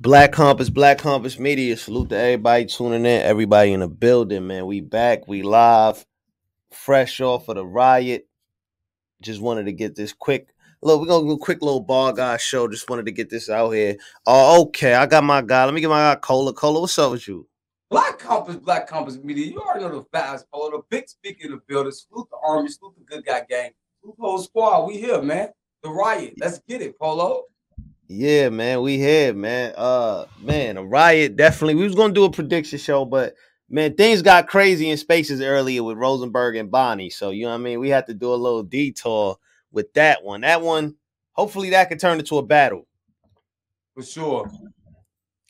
Black Compass, Black Compass Media. Salute to everybody tuning in, everybody in the building, man. We back, we live, fresh off of the riot. Just wanted to get this quick. Look, we're gonna do a quick little bar guy show. Just wanted to get this out here. Oh, okay. I got my guy. Let me get my guy Cola. Cola, what's up with you? Black Compass, Black Compass Media. You already know the fast Polo, the big speaker in the building. Salute the army, salute the good guy gang. Salute the whole squad. We here, man. The riot. Let's get it, Polo. Yeah, man, we here, man. Uh, man, a riot definitely. We was gonna do a prediction show, but man, things got crazy in spaces earlier with Rosenberg and Bonnie. So you know what I mean. We had to do a little detour with that one. That one, hopefully, that could turn into a battle. For sure.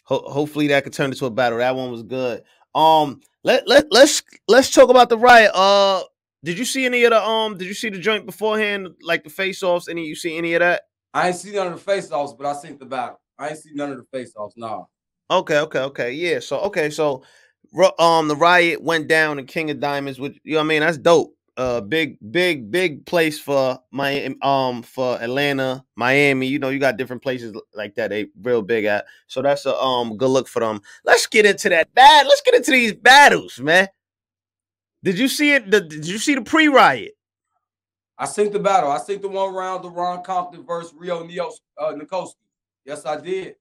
Ho- hopefully, that could turn into a battle. That one was good. Um, let let let's let's talk about the riot. Uh, did you see any of the um? Did you see the joint beforehand, like the face offs? Any you see any of that? I ain't see none of the face offs, but I seen the battle. I ain't see none of the face offs. Nah. Okay, okay, okay. Yeah. So okay, so um the riot went down in King of Diamonds, which you know what I mean, that's dope. Uh big, big, big place for my um for Atlanta, Miami. You know, you got different places like that they real big at. So that's a um good look for them. Let's get into that bad. Let's get into these battles, man. Did you see it? The, did you see the pre-riot? I seen the battle. I seen the one round, the Ron Compton versus Rio Neo uh, Nikoski. Yes, I did.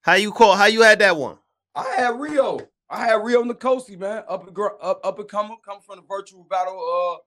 How you call? How you had that one? I had Rio. I had Rio Nikosi, man. Up and up, up and coming, come from the virtual battle, uh,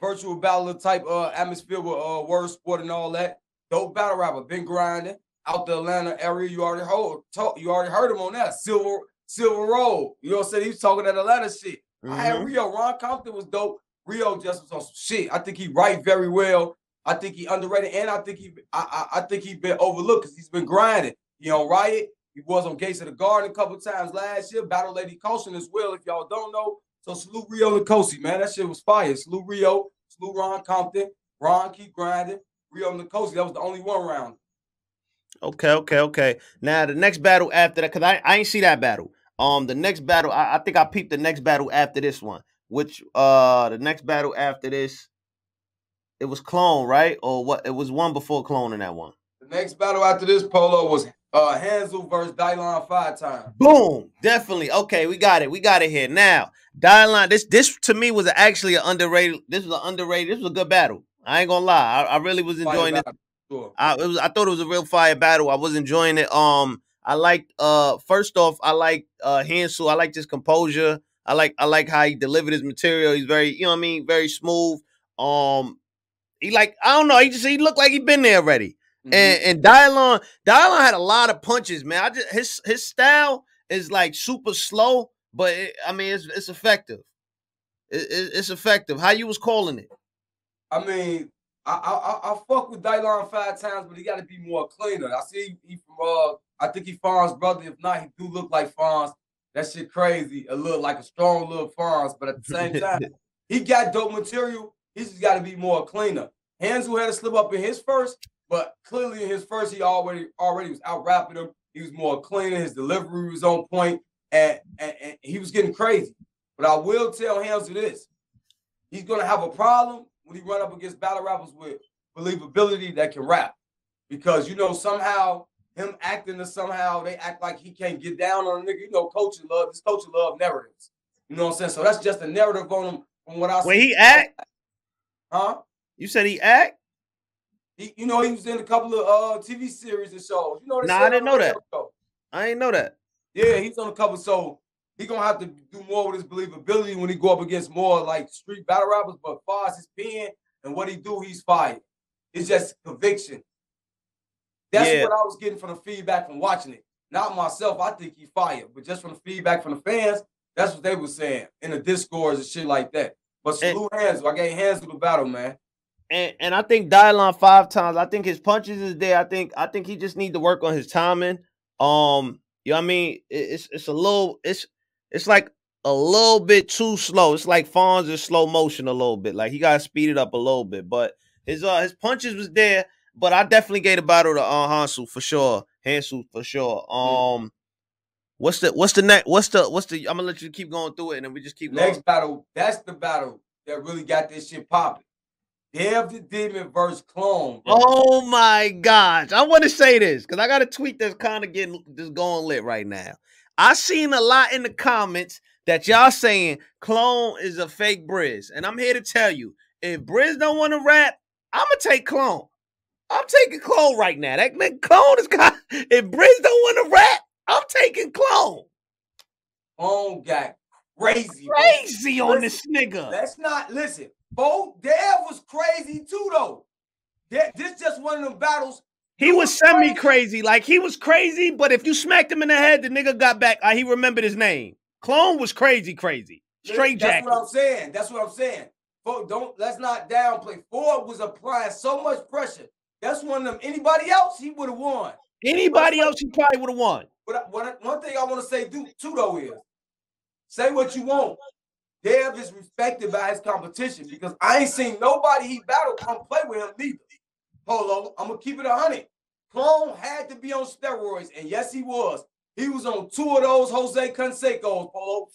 virtual battle type uh atmosphere with uh word sport and all that. Dope battle rapper, been grinding out the Atlanta area. You already heard, talk, you already heard him on that Silver Silver Road. You know what I'm saying? He was talking that Atlanta shit. I had Mhm. Rio. Ron Compton was dope. Rio just was on some shit. I think he write very well. I think he underrated, and I think he, I, I, I think he been overlooked because he's been grinding. You know, Riot. He was on Gates of the Garden a couple times last year. Battle Lady Caution as well, if y'all don't know. So salute Rio Nicosi, man. That shit was fire. Salute Rio. Salute Ron Compton. Ron keep grinding. Rio Nicosi. That was the only one round. Okay, okay, okay. Now the next battle after that, cause I, I ain't see that battle. Um, the next battle, I, I think I peeped the next battle after this one. Which uh the next battle after this, it was clone, right? Or what it was one before clone in that one. The next battle after this polo was uh Hansel versus Dylon five times. Boom, definitely. Okay, we got it. We got it here. Now, Dylon, this this to me was actually an underrated. This was an underrated. This was a good battle. I ain't gonna lie. I, I really was enjoying it. Sure. I it was I thought it was a real fire battle. I was enjoying it. Um, I liked uh first off, I like uh Hansel. I liked his composure. I like I like how he delivered his material. He's very, you know what I mean, very smooth. Um, he like I don't know. He just he looked like he been there already. Mhm. And and Dylon, Dylon had a lot of punches, man. I just his his style is like super slow, but it, I mean it's it's effective. It, it- it's effective. How you was calling it? I mean, I I I, I fuck with Dylon five times, but he got to be more cleaner. I see he from uh, I think he Fonz brother. If not, he do look like Fonz. That shit crazy. A little like a strong little Fonz, but at the same time, he got dope material. He just got to be more cleaner. Hansel had to slip up in his first, but clearly in his first, he already already was out rapping him. He was more cleaner. His delivery was on point, and, and, and he was getting crazy. But I will tell Hansel this: he's gonna have a problem when he run up against battle rappers with believability that can rap, because you know somehow him acting to somehow they act like he can't get down on a nigga. You know, coaching love this coaching love narratives. You know what I'm saying? So that's just a narrative on him from what I When he act, huh? you said he act. He, you know, he was in a couple of uh TV series and shows. You know, Nah, I didn't know that. show. I ain't know that. Yeah, he's on a couple. So he gonna have to do more with his believability when he go up against more like street battle rappers. But far as his pen and what he do, he's fired. It's just conviction. That's Yeah. what I was getting from the feedback from watching it. Not myself, I think he fired, but just from the feedback from the fans, that's what they were saying in the discords and shit like that. But And- salute hands, I gave hands to the battle, man. And and I think Dylon five times. I think his punches is there. I think I think he just need to work on his timing. Um, you know what I mean? It's it's a little it's it's like a little bit too slow. It's like Fonz is slow motion a little bit. Like he gotta speed it up a little bit. But his uh his punches was there. But I definitely gave the battle to uh Hansel for sure. Hansel for sure. Um what's the what's the next what's the what's the I'm gonna let you keep going through it and then we just keep going. Next battle, that's the battle that really got this shit popping. Dev the Demon versus Clone. Bro. Oh my gosh. I want to say this because I got a tweet that's kind of getting just going lit right now. I seen a lot in the comments that y'all saying Clone is a fake Briz. And I'm here to tell you, if Briz don't want to rap, I'm gonna take Clone. I'm taking Clone right now. That man, Clone is got if Briz don't want to rap, I'm taking Clone. Clone got crazy. Crazy bro. on listen, this nigga. Let's not listen. Bo Dev was crazy too, though. This just one of them battles. He was semi crazy. Like he was crazy, but if you smacked him in the head, the nigga got back. Uh, he remembered his name. Clone was crazy, crazy. Straight That's what I'm saying. That's what I'm saying. But don't let's not downplay. Ford was applying so much pressure. That's one of them. Anybody else, he would have won. Anybody else, he probably would have won. But what, one thing I want to say too, though is say what you want. Dev is respected by his competition because I ain't seen nobody he battled come play with him neither. Polo, I'm gonna keep it a hundred. Clone had to be on steroids, and yes, he was. He was on two of those Jose Cansecos, Polo.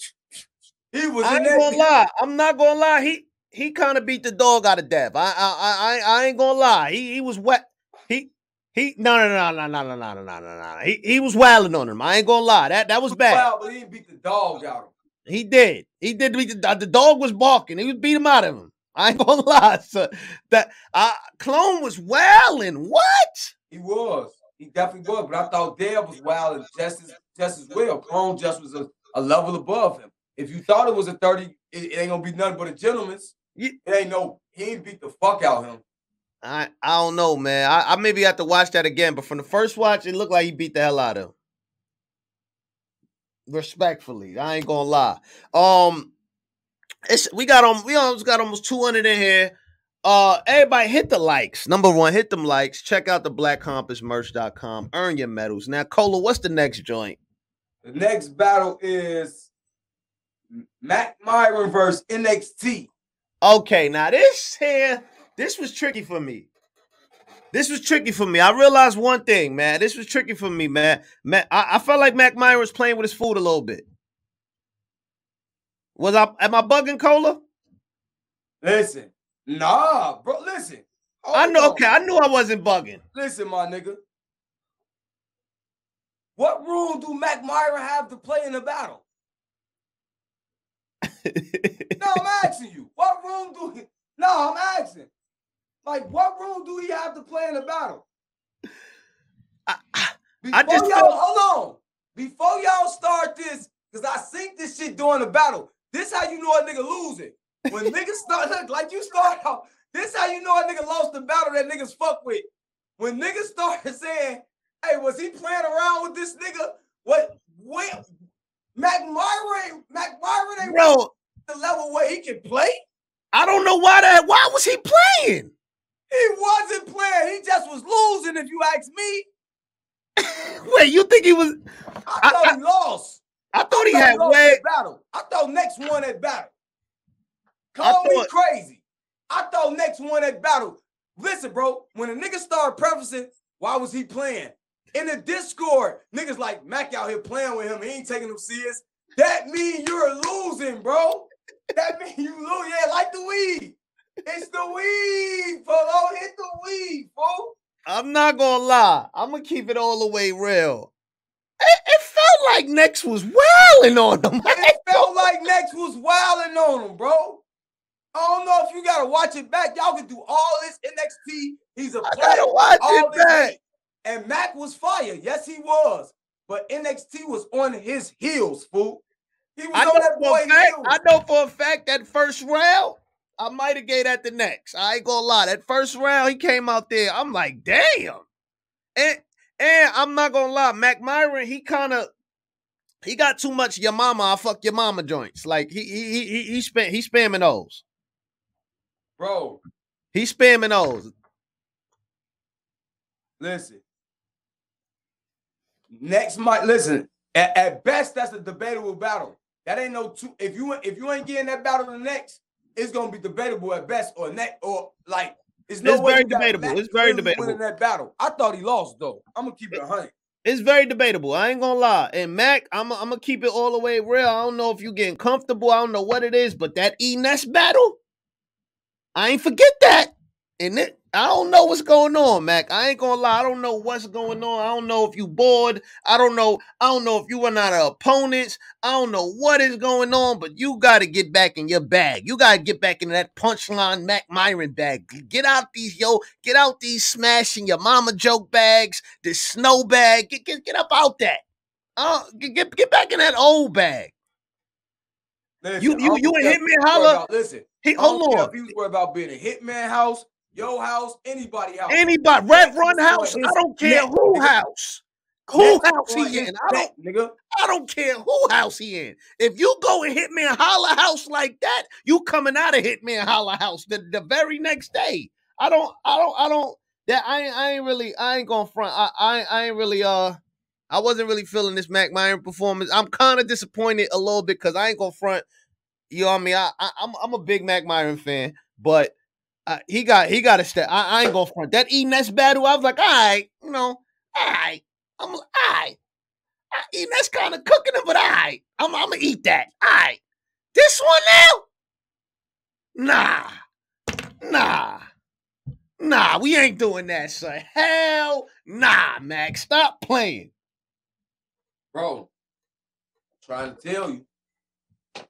He was. I ain't gonna lie. I'm not gonna lie. He he kind of beat the dog out of Dev. I I I I ain't gonna lie. He he was wet. He he no no no no no no no no no no. He he was wailing on him. I ain't gonna lie. That that was bad. Wild, but he didn't beat the dog out of him. He did. He did. Beat the, dog. the dog was barking. He was beat him out of him. I ain't gonna lie. So that uh, clone was wailing. What? He was. He definitely was. But I thought Dale was wailing just as just as well. Clone just was a, a level above him. If you thought it was a 30, it, it ain't gonna be nothing but a gentleman's. Yeah. It ain't no, he ain't beat the fuck out of him. I I don't know, man. I, I maybe have to watch that again, but from the first watch, it looked like he beat the hell out of him. Respectfully, I ain't gonna lie. Um, it's we got on we almost got almost 200 in here. Uh, everybody hit the likes. Number one, hit them likes. Check out the blackcompassmerch.com. Earn your medals. Now, Cola, what's the next joint? The next battle is Mac Myron versus NXT. Okay, now this here, this was tricky for me. This was tricky for me. I realized one thing, man. This was tricky for me, man. Man, I, I felt like Mac Myron was playing with his food a little bit. Was I am I bugging Cola? Listen, nah, bro. Listen. I know. Okay, I knew I wasn't bugging. Listen, my nigga. What rule do Mac Myron have to play in the battle? No, I'm asking you. What room do he? No, I'm asking. Like, what room do he have to play in the battle? I, Before I just y'all, hold on. Before y'all start this, because I think this shit during the battle. This how you know a nigga losing. When niggas start like you start out, this how you know a nigga lost the battle that niggas fuck with. When niggas started saying, hey, was he playing around with this nigga? What when Mac Myron, Mac Myron ain't Bro, the level where he can play? I don't know why that why was he playing? He wasn't playing. He just was losing, if you ask me. Wait, you think he was? I thought I, he lost. I thought I he had way battle. I thought next one at battle. Call thought... me crazy. I thought next one at battle. Listen, bro, when a nigga started prefacing, why was he playing? In the Discord, niggas like Mac out here playing with him. He ain't taking him serious. That mean you're losing, bro. That mean you lose. Yeah, like the weed. It's the weed, Polo. Hit the weed, fool. I'm not gonna lie. I'm gonna keep it all the way real. It, it felt like Next was wilding on him. it felt like Next was wailing on him, bro. I don't know if you gotta watch it back. Y'all can do all this NXT. He's a player. I gotta watch it back. And Mac was fire. Yes, he was. But NXT was on his heels, fool. He was I on that boy's heels. I know for a fact that first round, I might have gave that the next. I ain't gonna lie. That first round, he came out there. I'm like, damn. And and I'm not gonna lie, Mac Myron, he kind of he got too much your mama, I fuck your mama joints. Like he he he he spent he spamming those. Bro. He spamming those. Listen. Next might listen. At, at best, that's a debatable battle. That ain't no two. If you if you ain't getting that battle the next, it's gonna be debatable at best, or neck, or like it's no it's very debatable. It's very debatable. Winning that battle, I thought he lost though. I'm gonna keep it hundred. It's very debatable. I ain't gonna lie. And Mac, I'm, I'm gonna keep it all the way real. I don't know if you're getting comfortable. I don't know what it is, but that E Ness battle, I ain't forget that. and it, I don't know what's going on, Mac. I ain't gonna lie. I don't know what's going on. I don't know if you bored. I don't know. I don't know if you out of opponents. I don't know what is going on, but you got to get back in your bag. You got to get back into that punchline Mac Myron bag. Get out these yo. Get out these smashing your mama joke bags. This snow bag. Get get get up out that. Uh, get get, get back in that old bag. Listen, You you you a hitman about- Listen, He hold on. if he was worried about being a hitman house, your house, anybody house. Anybody, Red Run House. I don't care who nigga. house. Who house he in? I don't. nigga. I don't care who house he in. If you go and Hitman Holla House like that, you coming out of Hitman Holla House the, the very next day. I don't, I don't, I don't. That I ain't, I ain't really, I ain't going front. I, I, I ain't really, uh, I wasn't really feeling this Mac Myron performance. I'm kind of disappointed a little bit because I ain't gonna front. You know what I mean? I, I I'm, I'm a big Mac Myron fan, but uh, he got, he got a step. I, I ain't gonna front that E Ness battle. I was like, all right, you know, all right. I'm all right. That's kind of cooking it, but all right. I'm, I'm gonna eat that. All right. This one now? Nah. Nah. Nah, we ain't doing that, son. Hell nah, Max. Stop playing. Bro, trying to tell you. He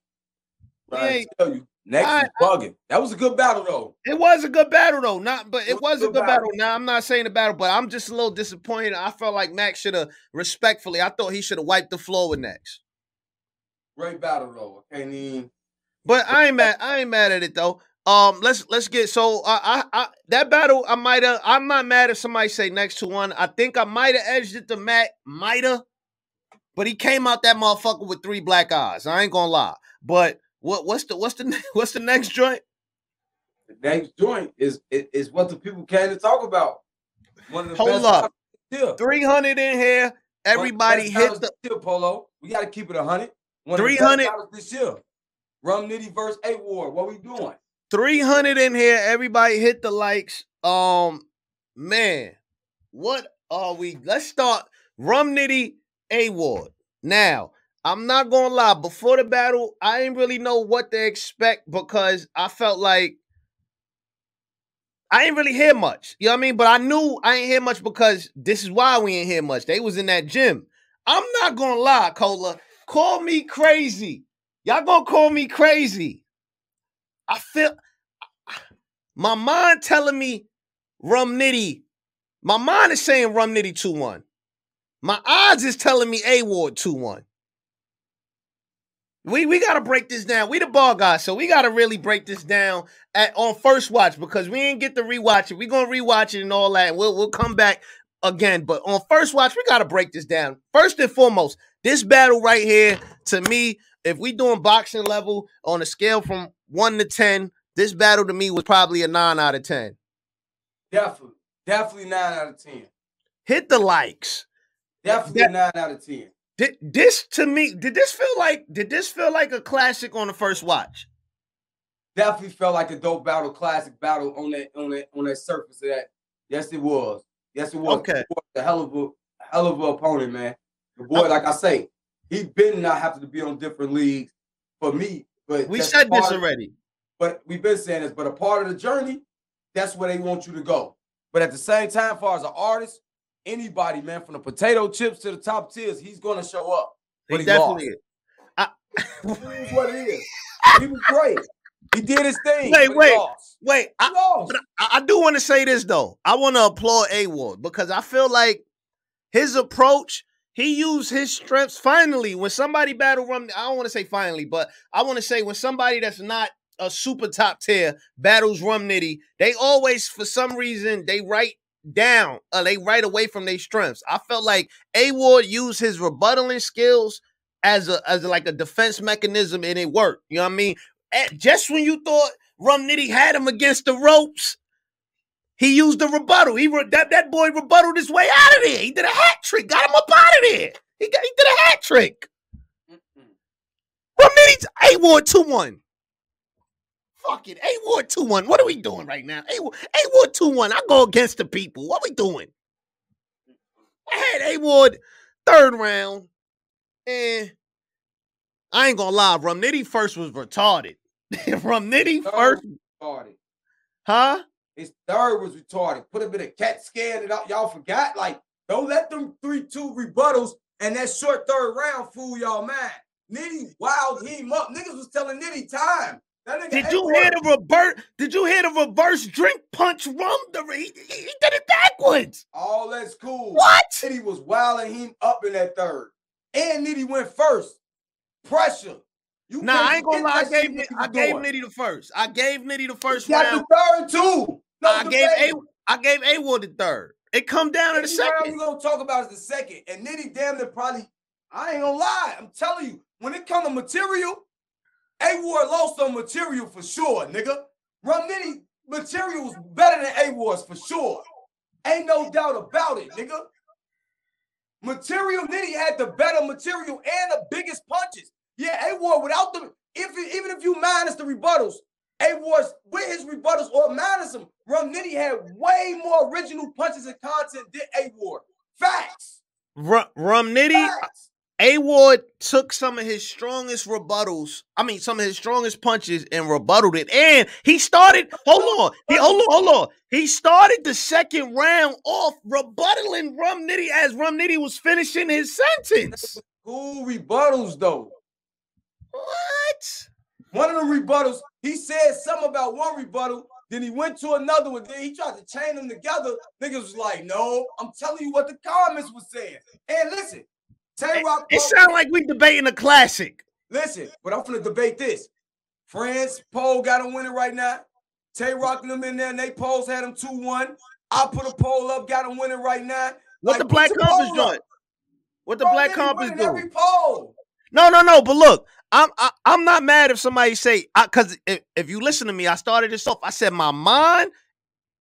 Trying to tell you. Next I- is bugging. That was a good battle though. It was a good battle though. Not but It it was was a good good battle. battle. Now I'm not saying the battle, but I'm just a little disappointed. I felt like Max should have respectfully, I thought he should have wiped the floor with next. Great battle though. I can't even. But I ain't mad. I ain't mad at it though. Um, let's let's get so uh, I I that battle I might have. I'm not mad if somebody say next to one. I think I might have edged it to Matt. Might have, but he came out that motherfucker with three black eyes. I ain't gonna lie. But what what's the what's the what's the next joint? The next joint is is, is what the people came to talk about. One of the Hold up. Three hundred in here. Everybody hit the still, Polo. We got to keep it a hundred. One of the best 300 this year. Rum Nitty versus A Ward. What we doing? 300 in here. Everybody hit the likes. Um, man, what are we? Let's start Rum Nitty A Ward. Now, I'm not gonna lie, before the battle, I didn't really know what to expect because I felt like I ain't really hear much. You know what I mean? But I knew I ain't hear much because this is why we ain't hear much. They was in that gym. I'm not gonna lie, Cola. Call me crazy. Y'all gonna call me crazy. I feel my mind telling me Rum Nitty. My mind is saying Rum Nitty 2-1. My odds is telling me A Ward 2-1. We we gotta break this down. We the ball guys, so we gotta really break this down at on first watch because we ain't get to rewatch it. we gonna rewatch it and all that. And we'll we'll come back again. But on first watch, we gotta break this down. First and foremost, this battle right here, to me, if we doing boxing level on a scale from one to ten, this battle to me was probably a nine out of ten. Definitely, definitely nine out of ten. Hit the likes. Definitely a nine out of ten. Did this to me? Did this feel like? Did this feel like a classic on the first watch? Definitely felt like a dope battle, classic battle on that on that on that surface of that. Yes, it was. Yes, it was. Okay. The was a hell of a hell of a opponent, man. The boy, like I say, he been not having to be on different leagues for me. But We said this part of- already. But we've been saying this. But a part of the journey, that's where they want you to go. But at the same time, far as an artist, anybody, man, from the potato chips to the top tiers, he's gonna show up. He But he definitely is. It is what it is. He was great. He did his thing. Wait, wait. lost. Wait, I, lost. but I, I do want to say this though. I want to applaud A Ward because I feel like his approach, he used his strengths finally. When somebody battle rum, I don't want to say finally, but I want to say when somebody that's not a super top tier battles rum nitty, they always for some reason they write down, uh, they right away from their strengths. I felt like A Ward used his rebuttaling skills as a as like a defense mechanism and it worked. You know what I mean? At, just when you thought Rum Nitty had him against the ropes, he used the rebuttal. He re- that that boy rebutted his way out of there. He did a hat trick, got him up out of there. He got he did a hat trick. Rum Nitty's A Ward two one. Fuck it, A Ward two one. What are we doing right now? A Ward 2 1. I go against the people. What are we doing? I had A Ward third round, and I ain't gonna lie. Rum Nitty first was retarded. Rum Nitty first, Retarded. huh? His third was retarded. Put a bit of CAT scan. And y'all forgot. Like, don't let them three two rebuttals and that short third round fool y'all man. Nitty wild him up. Niggas was telling Nitty time. Did you hear the reverse? Did you hear the reverse drink punch rum? The he, he, he did it backwards. All that's cool. What? Nitty was wilding him up in that third, and Nitty went first. Pressure. You nah, I ain't gonna lie. I gave Nitty, I gave Nitty the first. I gave Nitty the first you round. the third too. No I gave a I gave A Ward the third. It come down to the second. we gonna talk about is the second, and Nitty damn near probably. I ain't gonna lie. I'm telling you, when it come to material, A Ward lost on material for sure, nigga. Rum Nitty material was better than A Ward's for sure. Ain't no doubt about it, nigga. Material Nitty had the better material and the biggest punches. Yeah, A Ward without them, if even if you minus the rebuttals, A Ward's with his rebuttals or minus them, Rum Nitty had way more original punches and content than A Ward. Facts. Rum, Rum Nitty, Facts. A Ward took some of his strongest rebuttals. I mean, some of his strongest punches and rebutted it. And he started. Hold on. He hold on. Hold on. He started the second round off rebuttaling Rum Nitty as Rum Nitty was finishing his sentence. Cool rebuttals though. What? One of the rebuttals, he said something about one rebuttal. Then he went to another one. Then he tried to chain them together. Niggas was like, no, I'm telling you what the comments was saying. And listen, Tay Roc. It, it sounds like we debating a classic. Listen, but I'm gonna debate this. France poll got him winning right now. Tay Roc them in there, and they polls had him 2-1. I put a poll up, got him winning right now. What like, the Black Compass doing? What the Bro, Black Compass doing? Every poll. No, no, no. But look, I'm I, am i am not mad if somebody say because if, if you listen to me, I started this off. I said my mind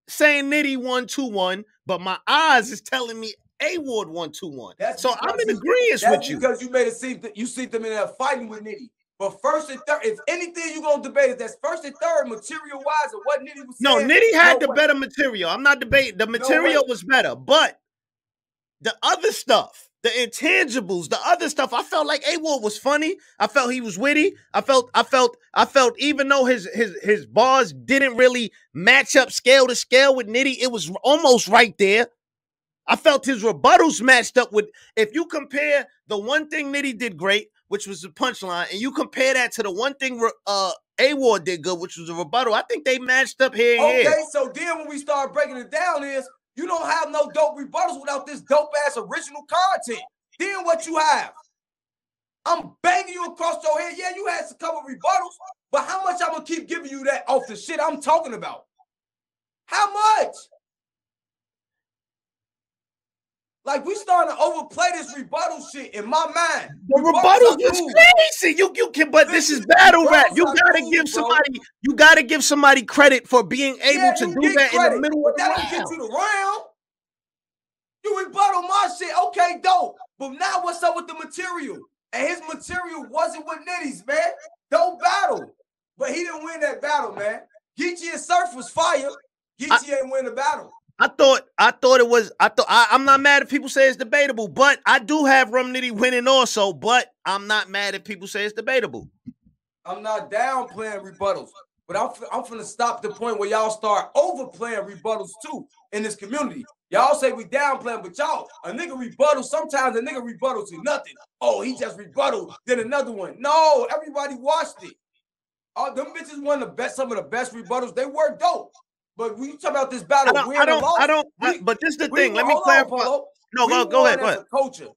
saying Nitty one two one, but my eyes is telling me a Ward one two one. So I'm in agreement with you because you made it seem that you see them in there fighting with Nitty. But first and third, if anything you're gonna debate is that's first and third material wise, or what Nitty was no, saying. No, Nitty had no the way. better material. I'm not debating. The material no was better, but the other stuff, the intangibles, the other stuff, I felt like A Ward was funny. I felt he was witty. I felt, I felt, I felt even though his his his bars didn't really match up scale to scale with Nitty, it was almost right there. I felt his rebuttals matched up with if you compare the one thing Nitty did great, which was the punchline, and you compare that to the one thing uh A did good, which was a rebuttal. I think they matched up here. okay, here. so then when we start breaking it down, is you don't have no dope rebuttals without this dope ass original content. Then what you have? I'm banging you across your head. Yeah, you had a couple rebuttals, but how much I'm gonna keep giving you that off the shit I'm talking about? How much? Like we starting to overplay this rebuttal shit in my mind. The rebuttal is crazy. You you can, but this, this is battle rap. You gotta cool, give somebody. Bro. You gotta give somebody credit for being able yeah, to do that credit, in the middle of the round. get you the round. You rebuttal my shit. Okay, dope. But now what's up with the material? And his material wasn't with Nitty's, man. Dope battle. But he didn't win that battle, man. Geechee and Surf was fire. Geechee I, ain't win the battle. I thought I thought it was I thought I, am not mad if people say it's debatable, but I do have Rum Nitty winning also, but I'm not mad if people say it's debatable. I'm not downplaying rebuttals, but I'm I'm gonna stop the point where y'all start overplaying rebuttals too in this community. Y'all say we downplaying, but y'all a nigga rebuttal. Sometimes a nigga rebuttal to nothing. Oh, he just rebuttal, then another one. No, everybody watched it. Oh, them bitches of the best, some of the best rebuttals. They were dope. But when you talk about this battle, I don't, I don't, I don't we, but this is the we, thing. Let me clarify. On, no, go, go ahead. Go ahead. culture,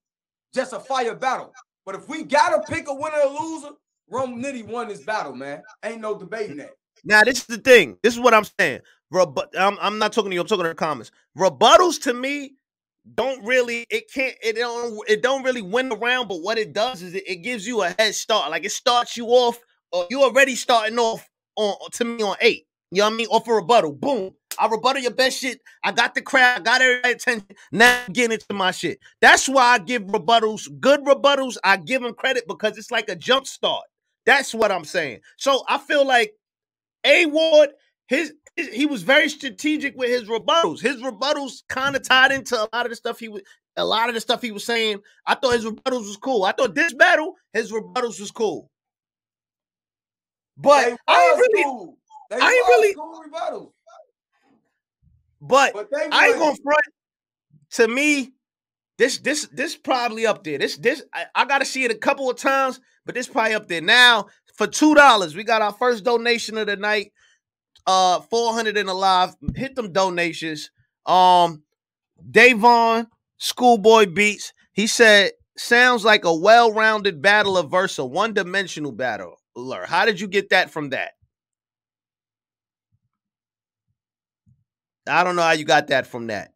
just a fire battle. But if we gotta pick a winner or loser, Rum Nitty won this battle, man. Ain't no debating that. Now, this is the thing. This is what I'm saying. Rebut- I'm, I'm not talking to you. I'm talking to the comments. Rebuttals to me don't really. It can't. It don't. It don't really win the round. But what it does is it, it gives you a head start. Like it starts you off. Or you already starting off on to me on eight. You know what I mean? Off a rebuttal. Boom. I rebuttal your best shit. I got the crowd. I got everybody attention. Now I'm getting into my shit. That's why I give rebuttals, good rebuttals, I give them credit because it's like a jump start. That's what I'm saying. So I feel like A Ward, his, he was very strategic with his rebuttals. His rebuttals kind of tied into a lot of the stuff he was a lot of the stuff he was saying. I thought his rebuttals was cool. I thought this battle, his rebuttals was cool. But I really cool. They I ain't really. But, but I ain't gonna front. To me, this this this probably up there. This this I, I got to see it a couple of times, but this probably up there. Now for two dollars, we got our first donation of the night. Uh, four hundred and alive. Hit them donations. Um, Davon Schoolboy Beats. He said, "Sounds like a well-rounded battle of Versa, one-dimensional battle." How did you get that from that? I don't know how you got that from that.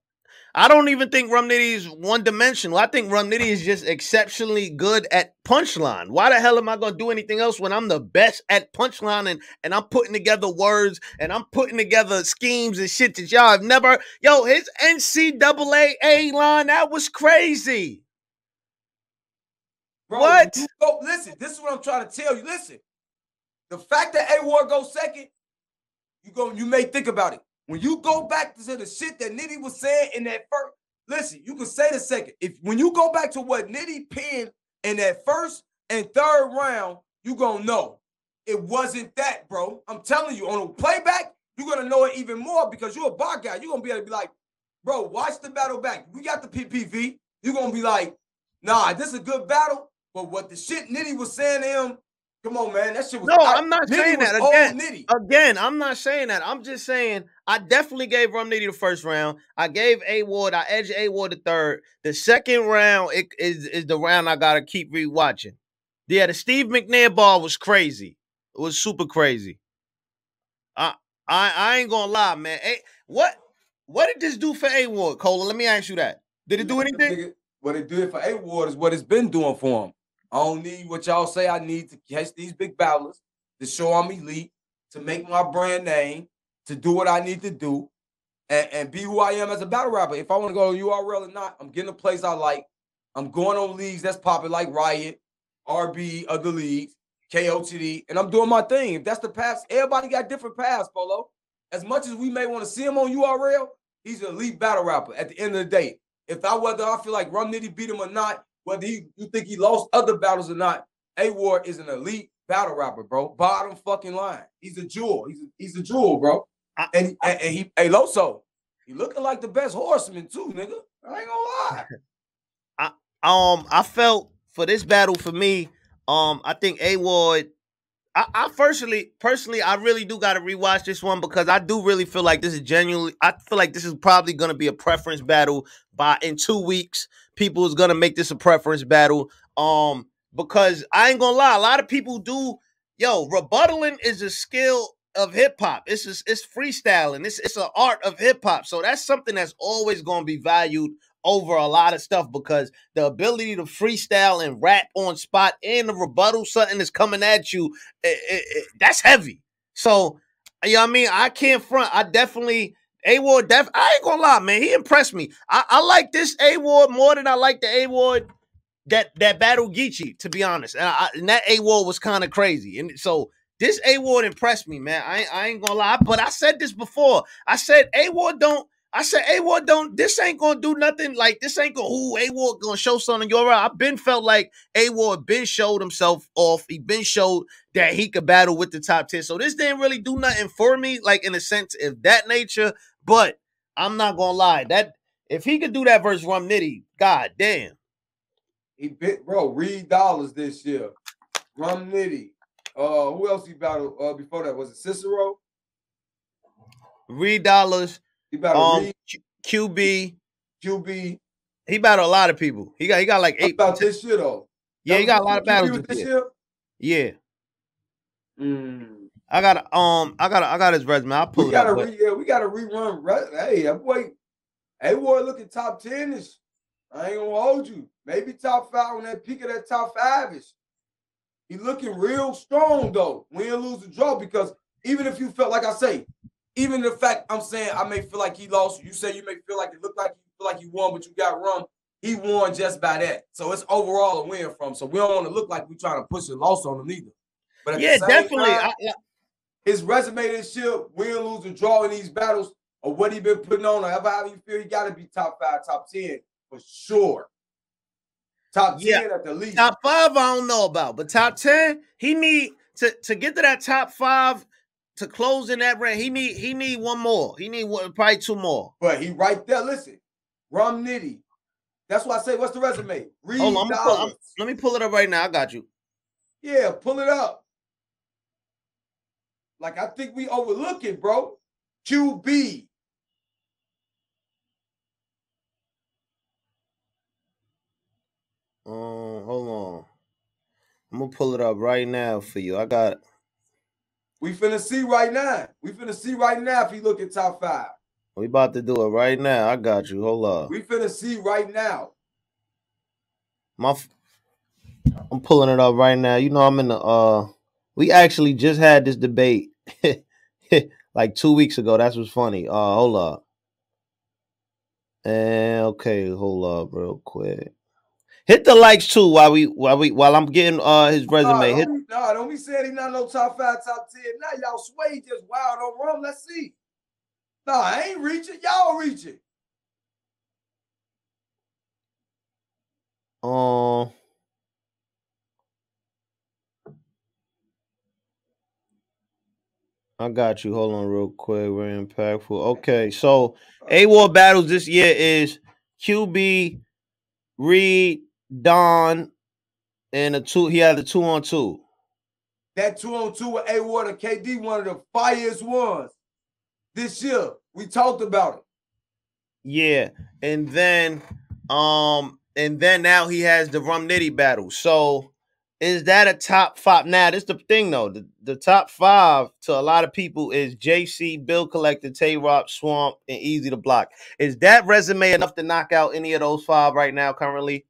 I don't even think Rum Nitty is one dimensional. I think Rum Nitty is just exceptionally good at punchline. Why the hell am I gonna do anything else when I'm the best at punchline and, and I'm putting together words and I'm putting together schemes and shit that y'all have never. Yo, his NCAA line that was crazy. Bro, what? Go, listen, this is what I'm trying to tell you. Listen, the fact that A Ward goes second, you go, you may think about it. When you go back to the shit that Nitty was saying in that first, listen, you can say the second. If when you go back to what Nitty pinned in that first and third round, you gonna know it wasn't that, bro. I'm telling you, on a playback, you're gonna know it even more because you're a bar guy. You're gonna be able to be like, bro, watch the battle back. We got the PPV. You're gonna be like, nah, this is a good battle. But what the shit Nitty was saying to him, Come on, man. That shit was. No, I'm not Nitty saying that again. Again, I'm not saying that. I'm just saying I definitely gave Rum Nitty the first round. I gave A Ward. I edged A Ward the third. The second round it, is is the round I gotta keep rewatching. Yeah, the Steve McNair ball was crazy. It was super crazy. I I I ain't gonna lie, man. Hey, what what did this do for A Ward, Cola? Let me ask you that. Did it do anything? What it did for A Ward is what it's been doing for him. I don't need what y'all say I need to catch these big battlers, to show I'm elite, to make my brand name, to do what I need to do, and, and be who I am as a battle rapper. If I want to go to URL or not, I'm getting a place I like. I'm going on leagues that's popping like Riot, RB, other leagues, KOTD, and I'm doing my thing. If that's the path, everybody got different paths, Polo. As much as we may want to see him on URL, he's an elite battle rapper at the end of the day. If I whether I feel like Rum Nitty beat him or not, whether he you think he lost other battles or not, A Ward is an elite battle rapper, bro. Bottom fucking line. He's a jewel. He's a, he's a jewel, bro. I, and, I, and, and he, hey Loso, he looking like the best horseman too, nigga. I ain't gonna lie. I um I felt for this battle for me, um I think A Ward. I, I personally, personally, I really do got to rewatch this one because I do really feel like this is genuinely. I feel like this is probably going to be a preference battle by in two weeks people is gonna make this a preference battle. Um, because I ain't gonna lie, a lot of people do. Yo, rebuttaling is a skill of hip hop. It's just, it's freestyling. It's it's an art of hip hop. So that's something that's always gonna be valued over a lot of stuff because the ability to freestyle and rap on spot and the rebuttal something that's coming at you, it, it, it, that's heavy. So you know what I mean? I can't front. I definitely a Ward, def- I ain't gonna lie, man. He impressed me. I, I like this A Ward more than I like the A Ward that that battle Geechee, to be honest. And, I, and that A Ward was kind of crazy. And so this A Ward impressed me, man. I, I ain't gonna lie, but I said this before. I said A Ward don't I said, A Ward don't this ain't gonna do nothing. Like this ain't gonna who A Ward gonna show something your right. I've been felt like A Ward been showed himself off. He been showed that he could battle with the top 10. So this didn't really do nothing for me, like in a sense of that nature. But I'm not gonna lie, that if he could do that versus Rum Nitty, god damn. He bit bro, Reed Dollaz this year. Rum Nitty. Uh who else he battled uh before that? Was it Cicero? Reed Dollaz. He battled um, Reed. QB. QB. He battled a lot of people. He got he got like eight. About this year though. Yeah, he got a lot of battles this year. year. Yeah. Mm. I got um I got I got his resume. I'll pull we it gotta up. Re, yeah, we gotta rerun. Hey, that boy, hey boy, looking top ten is. I ain't gonna hold you. Maybe top five when that peak of that top five is. He looking real strong though. Win, lose, or draw because even if you felt like I say, even the fact I'm saying I may feel like he lost, you say you may feel like it looked like you feel like you won, but you got run. He won just by that. So it's overall a win from. So we don't want to look like we trying to push a loss on him either. But yeah, definitely. Time, I, his resume this year, win, lose, or draw in these battles, or what he been putting on, or however you feel, he got to be top five, top ten for sure. Top yeah. ten at the least. Top five, I don't know about, but top ten, he need to to get to that top five to close in that range. He need he need one more. He need one, probably two more. But he right there. Listen, Rum Nitty. That's why I say, what's the resume? Reed on, pull, I'm, let me pull it up right now. I got you. Yeah, pull it up. Like I think we overlook it, bro. QB. Um, hold on. I'm gonna pull it up right now for you. I got. We finna see right now. We finna see right now if you look at top five. We about to do it right now. I got you. Hold up. We finna see right now. My, I'm pulling it up right now. You know I'm in the. Uh, we actually just had this debate like two weeks ago. That's what's funny. Uh, hold up. And okay, hold up real quick. Hit the likes too while we while we while I'm getting uh his resume. Nah, Hit. Don't, nah, don't be saying he not no top five, top ten. Now y'all sway just wild on rum. Let's see. Nah, I ain't reaching. Y'all reaching. Um. I got you. Hold on, real quick. Very impactful. Okay, so A Ward battles this year is QB Reed Don and a two. He had a two on two. That two on two with A Water KD, one of the fireest ones this year. We talked about it. Yeah, and then um, and then now he has the Rum Nitty battle. So is that a top five? Now, this the thing though. The, the top five to a lot of people is JC, Bill Collector, Tay Roc, Swamp, and Eazy the Block. Is that resume enough to knock out any of those five right now currently?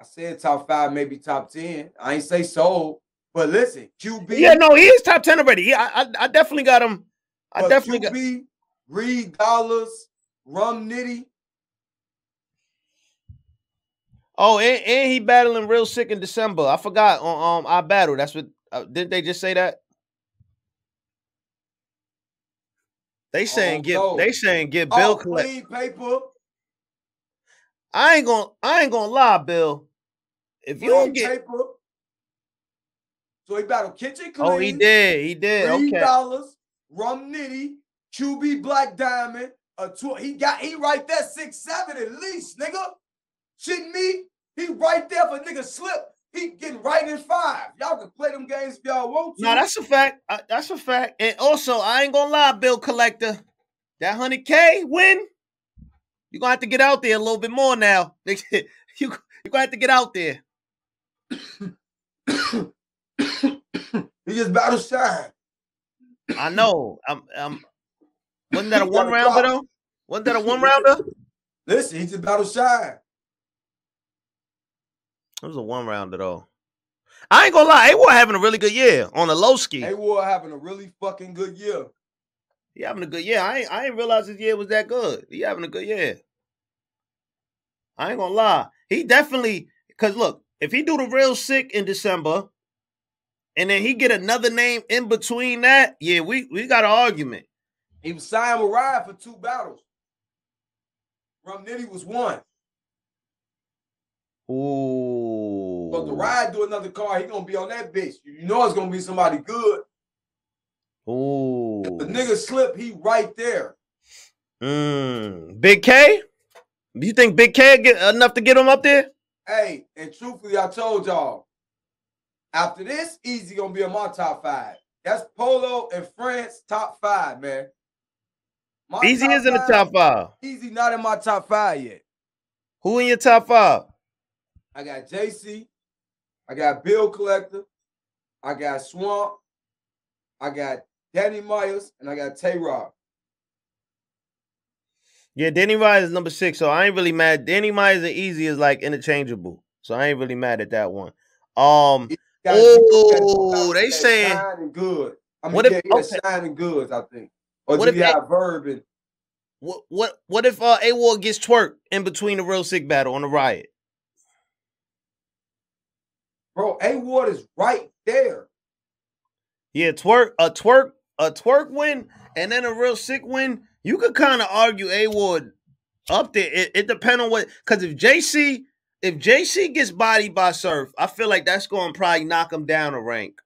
I said top five, maybe top ten. I ain't say so, but listen, QB. Yeah, no, he is top ten already. Yeah, I, I, I definitely got him. I definitely QB, got Reed Dollaz, Rum Nitty. Oh, and, and he battling real sick in December. I forgot on um I battle. That's what uh, didn't they just say that? They saying oh, get no. they saying get Bill oh, collect paper. I ain't gonna I ain't gonna lie, Bill. If you don't get paper. So he battled Kitchen Clean. Oh, he did. He did. Three okay. dollars, Rum Nitty, QB Black Diamond. A two, he got he right there six seven at least, nigga. Shitting me? He right there for nigga slip. He getting right in five. Y'all can play them games if y'all want to. No, that's a fact. Uh, that's a fact. And also, I ain't gonna lie, Bill Collector. That hundred K win. You're gonna have to get out there a little bit more now. you you gonna have to get out there. he just battle shine. I know. I'm. I'm wasn't that a one rounder though? Wasn't that a one rounder? Listen, he's just battle shine. It was a one rounder though. I ain't gonna lie, A Ward having a really good year on the low ski. A Ward having a really fucking good year. He having a good year. I ain't I ain't realize his year was that good. He having a good year. I ain't gonna lie. He definitely because look, if he do the real sick in December, and then he get another name in between that, yeah, we we got an argument. He was signed with Ride for two battles. Rum Nitty was one. Ooh. But the ride do another car, he gonna be on that bitch. You know it's gonna be somebody good. Ooh. If the nigga slip, he right there. Mm. Big K? Do you think Big K get enough to get him up there? Hey, and truthfully, I told y'all, after this, Easy gonna be in my top five. That's Polo and France top five, man. My Easy is in the top five. Easy not in my top five yet. Who in your top five? I got JC. I got Bill Collector. I got Swamp. I got Danny Myers, and I got Tay Roc. Yeah, Danny Myers is number six, so I ain't really mad. Danny Myers and Easy is like interchangeable, so I ain't really mad at that one. Um, oh, they saying shining good. I mean, what if yeah, okay. shining goods? I think. Or what if have verb and what what what if uh, A Ward gets twerked in between the real sick battle on the riot? Bro, A Ward is right there. Yeah, Twork a Twork a Twork win and then a real sick win. You could kind of argue A Ward up there. It, it depends on what because if JC if JC gets bodied by Surf, I feel like that's going to probably knock him down a rank.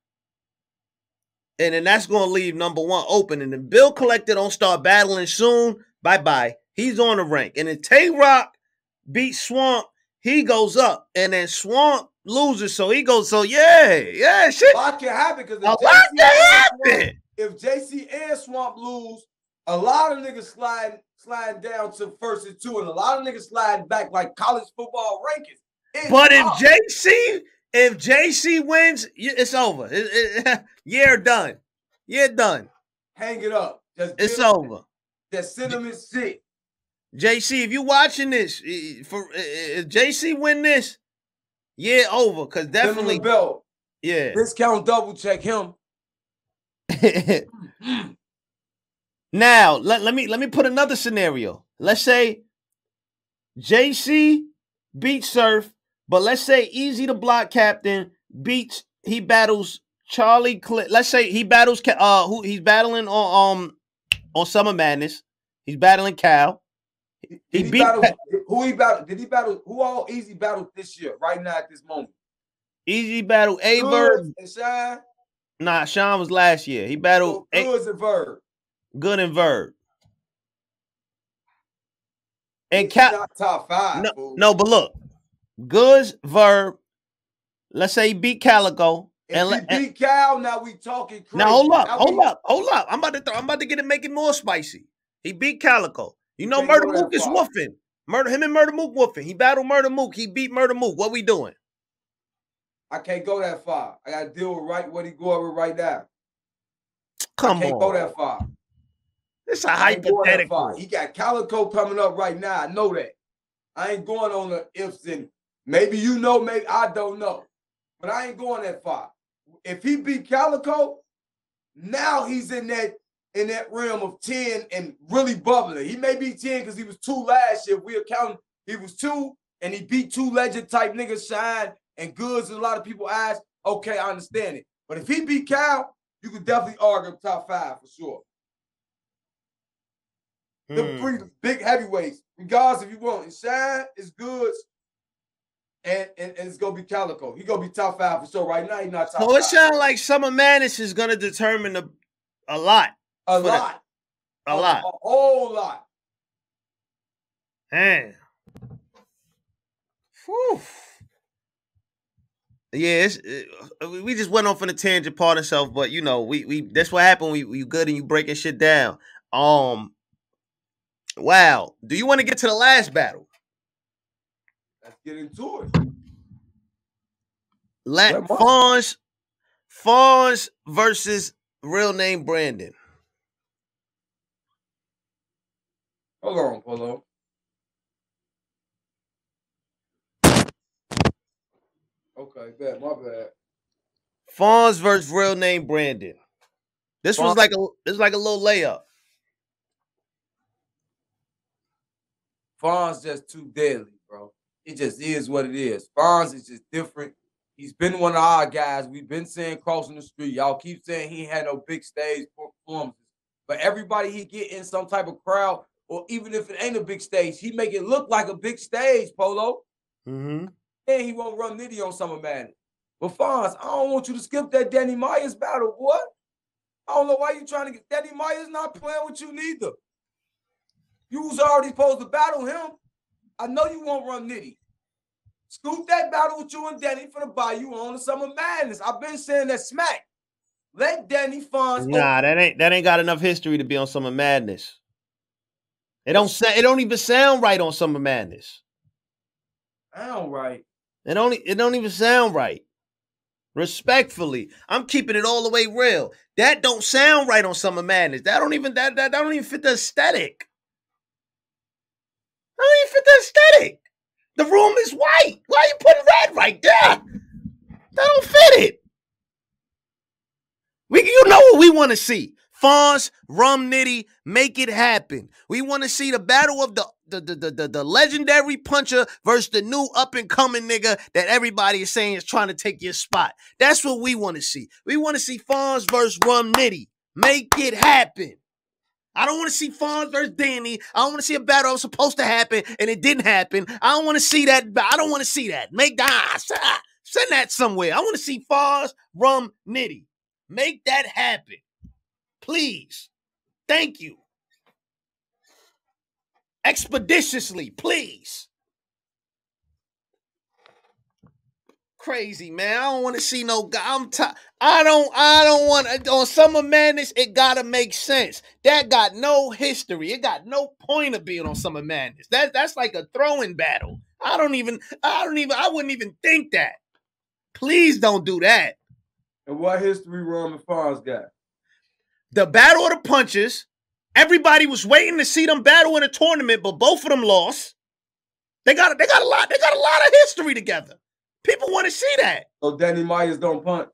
and then that's gonna leave number one open. And then Bill Collector don't start battling soon. Bye bye. He's on the rank. And then Tay Roc beats Swamp. He goes up, and then Swamp loses, so he goes. So yeah, yeah, shit. A lot can happen because A lot can happen. if JC and Swamp lose, a lot of niggas sliding sliding down to first and two, and a lot of niggas sliding back like college football rankings. It's But if tough. JC, if JC wins, it's over. It- it- you're done. You're done. hang it up. Just It's over. That sentiment shit. JC, if you're watching this, for if JC win this, yeah, over. Cause Definitely belt. yeah. Discount double check him. now let, let me let me put another scenario. Let's say JC beats Surf, but let's say Eazy the Block Captain beats he battles Charlie Clip. Let's say he battles uh who he's battling on um on Summer Madness. He's battling Cal. He he, beat battle, who he battled? Did he battle who all Eazy battled this year, right now at this moment? Eazy battle and Shine. Nah, Sean was last year. He battled A- Goodz and Verb. Good and Verb. And not top five. no, fool. no, but look, Goodz Verb. Let's say he beat Calico. If And, he beat Cal, now we talking crazy. now hold up, Now hold we- up, hold up. I'm about to throw, I'm about to get it make it more spicy. He beat Calico. You know Murder Mook is far. woofing. Murder him and Murder Mook woofing. He battled Murder Mook. He beat Murder Mook. What we doing? I can't go that far. I gotta deal with right what he going with right now. Come I can't go that far. It's a I ain't going hypothetical. He got Calico coming up right now. I know that. I ain't going on the ifs and maybe you know, maybe I don't know. But I ain't going that far. If he beat Calico, now he's in that in that realm of 10 and really bubbling. He may be 10 because he was two last year. We account he was two and he beat two legend type niggas shine and Goodz in a lot of people eyes. Okay, I understand it. But if he beat Cal, you could definitely argue top five for sure. The Hmm. three big heavyweights, regardless if you want. And Shine is Goodz, and, and, and it's gonna be Calico. He gonna be top five for sure. Right now, he's not top So it sounds like Summer Madness is gonna determine a, a lot. A lot, A lot. a whole lot. Man. Whew. Yeah, it's, uh, we- just went off on a tangent part of self, but you know, we we that's what happened. We you good and you breaking shit down. Um, wow. Do you want to get to the last battle? Let's get into it. La- Mark. Fonz, Fonz versus real name Brandon. Hold on, Polo. Okay, bad. My bad. Fonz versus real name Brandon. This was like a this was like a little layup. Fonz just too deadly, bro. It just is what it is. Fonz is just different. He's been one of our guys. We've been saying crossing the street. Y'all keep saying he had no big stage performances. But everybody he get in some type of crowd, or even if it ain't a big stage, he make it look like a big stage, Polo. Mm-hmm. And he won't run nitty on Summer Madness. But Fonz, I don't want you to skip that Danny Myers battle, boy. I don't know why you trying to get Danny Myers not playing with you neither. You was already supposed to battle him. I know you won't run nitty. Scoop that battle with you and Danny for the buy you on the Summer Madness. I've been saying that smack. Let Danny Fonz Nah, that ain't that ain't got enough history to be on Summer Madness. It don't sa- it don't even sound right on Summer Madness. Sound right. It don't it don't even sound right. Respectfully, I'm keeping it all the way real. That don't sound right on Summer Madness. That don't even that that, that don't even fit the aesthetic. That don't even fit the aesthetic. The room is white. Why are you putting red right there? That don't fit it. We, you know what we want to see. Fonz, Rum Nitty, make it happen. We want to see the battle of the the, the, the, the, legendary puncher versus the new up and coming nigga that everybody is saying is trying to take your spot. That's what we want to see. We want to see Fonz versus Rum Nitty. Make it happen. I don't want to see Fonz versus Danny. I don't want to see a battle that was supposed to happen and it didn't happen. I don't want to see that. I don't want to see that. Make ah, send that somewhere. I want to see Fonz, Rum, Nitty. Make that happen. Please. Thank you. Expeditiously, please. Crazy man. I don't want to see no guy. I'm t- I don't. I don't want to on Summer Madness. It gotta make sense. That got no history. It got no point of being on Summer Madness. That that's like a throwing battle. I don't even. I don't even. I wouldn't even think that. Please don't do that. And what history Roman Fonz got? The battle of the punches. Everybody was waiting to see them battle in a tournament, but both of them lost. They got they got a lot. They got a lot of history together. People want to see that. So Danny Myers don't punt.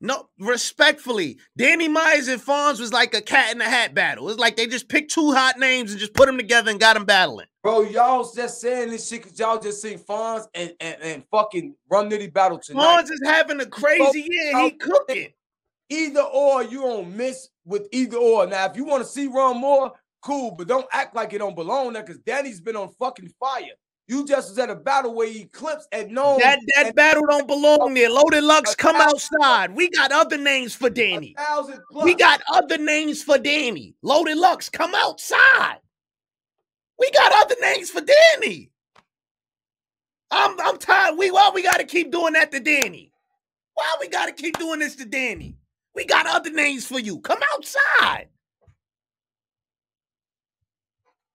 No, respectfully, Danny Myers and Fonz was like a cat in the hat battle. It's like they just picked two hot names and just put them together and got them battling. Bro, y'all just saying this shit because y'all just seen Fonz and, and, and fucking Rum Nitty battle tonight. Fonz is having a crazy year. He cooking. Either or, you don't miss with either or. Now, if you want to see Ron more, cool, but don't act like it don't belong there because Danny's been on fucking fire. You just was at a battle where he clips at no that that and, battle don't belong there. Loaded Lux, come outside. We got other names for Danny. We got other names for Danny. Loaded Lux, come outside. We got other names for Danny. I'm I'm tired. We why we gotta keep doing that to Danny? Why we gotta keep doing this to Danny? We got other names for you. Come outside.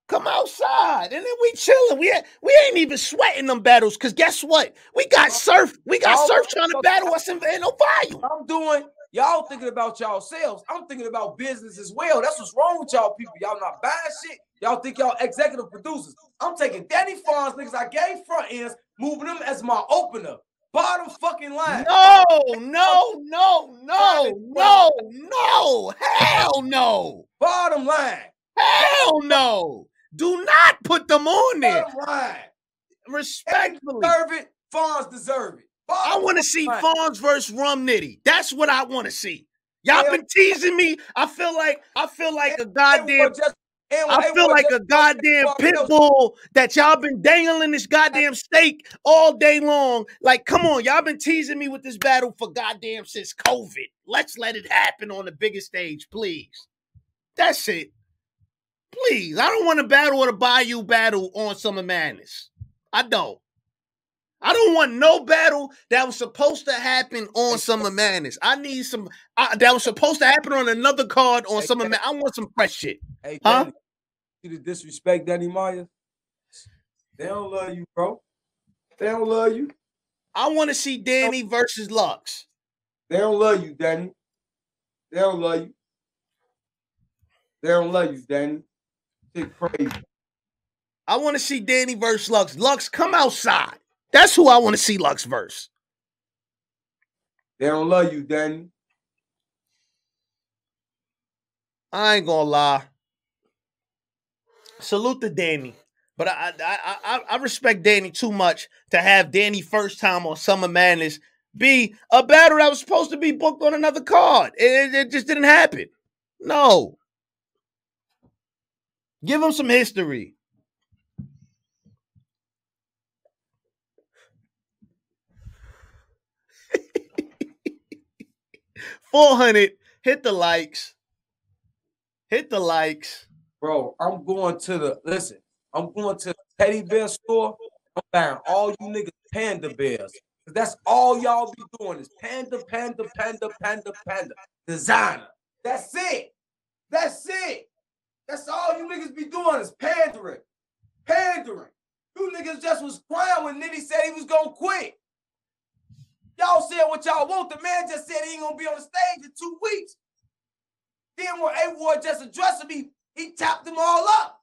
Come outside, and then we chilling. We we ain't even sweating them battles because guess what? We got surf. We got surf trying to battle us in, in Ohio. I'm doing. Y'all thinking about y'all selves. I'm thinking about business as well. That's what's wrong with y'all people. Y'all not buying shit. Y'all think y'all executive producers. I'm taking Danny Fonz niggas I gave front ends, moving them as my opener. Bottom fucking line. No, no, no, no, no, no. Hell no. Bottom line. Hell no. Do not put them on there. Right. Respectfully. Deserve it. Fonz deserve it. Bottom I want to see right. Fonz versus Rum Nitty. That's what I want to see. Y'all been teasing me. I feel like I feel like a goddamn. I feel like a goddamn pit bull that y'all been dangling this goddamn steak all day long. Like, come on, y'all been teasing me with this battle for goddamn since COVID. Let's let it happen on the biggest stage, please. That's it. Please, I don't want to battle or a Bayou battle on Summer Madness. I don't. I don't want no battle that was supposed to happen on Summer Madness. I need some uh, that was supposed to happen on another card on hey, Summer Madness. I want some fresh shit. Hey, huh? Danny, you to disrespect Danny Myers? They don't love you, bro. They don't love you. I want to see Danny versus Lux. They don't love you, Danny. They don't love you. They don't love you, Danny. Shit crazy. I want to see Danny versus Lux. Lux, come outside. That's who I want to see Lux verse. They don't love you, Danny. I ain't gonna lie. Salute to Danny. But I, I I I respect Danny too much to have Danny first time on Summer Madness be a battle that was supposed to be booked on another card. It, it just didn't happen. No. Give him some history. Four hundred. Hit the likes. Hit the likes. Bro, I'm going to the listen. I'm going to the teddy bear store. I'm buying all you niggas panda bears. Cause That's all y'all be doing is panda, panda, panda, panda, panda. Designer. That's it. That's it. That's all you niggas be doing is pandering. Pandering. You niggas just was crying when Nitty said he was gonna quit. Y'all said what y'all want. The man just said he ain't gonna be on the stage in two weeks. Then when A Ward just addressing me, he tapped them all up.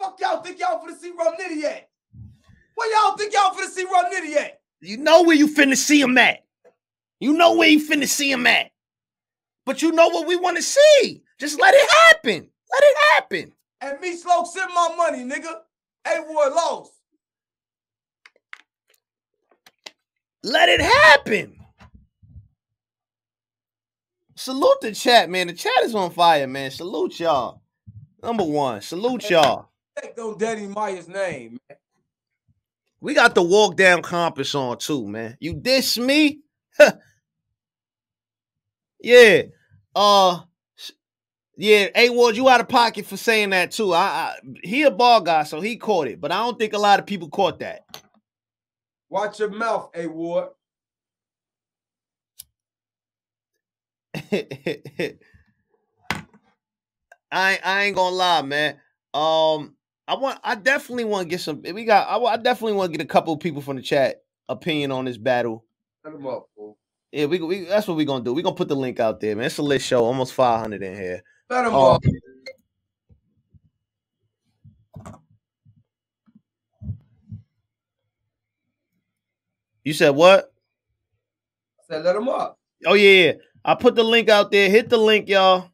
Fuck y'all think y'all finna see Rum Nitty at? Where y'all think y'all finna see Rum Nitty at? You know where you finna see him at. You know where you finna see him at. But you know what we want to see. Just let it happen. Let it happen. And me slow send my money, nigga. A Ward lost. Let it happen. Salute the chat, man. The chat is on fire, man. Salute y'all. Number one, salute y'all. Take on Danny Myers' name, man. We got the walk down compass on too, man. You diss me? Yeah. Uh yeah, A Ward, you out of pocket for saying that too. I, I he a ball guy, so he caught it, but I don't think a lot of people caught that. Watch your mouth, A Ward. I I ain't gonna lie, man. Um, I want I definitely want to get some. We got I, I definitely want to get a couple of people from the chat opinion on this battle. Set him up, fool. Yeah, we, we that's what we're gonna do. We're gonna put the link out there, man. It's a lit show, almost 500 in here. Let him Um, up. You said what? I Said let him up. Oh yeah, yeah. I put the link out there. Hit the link, y'all.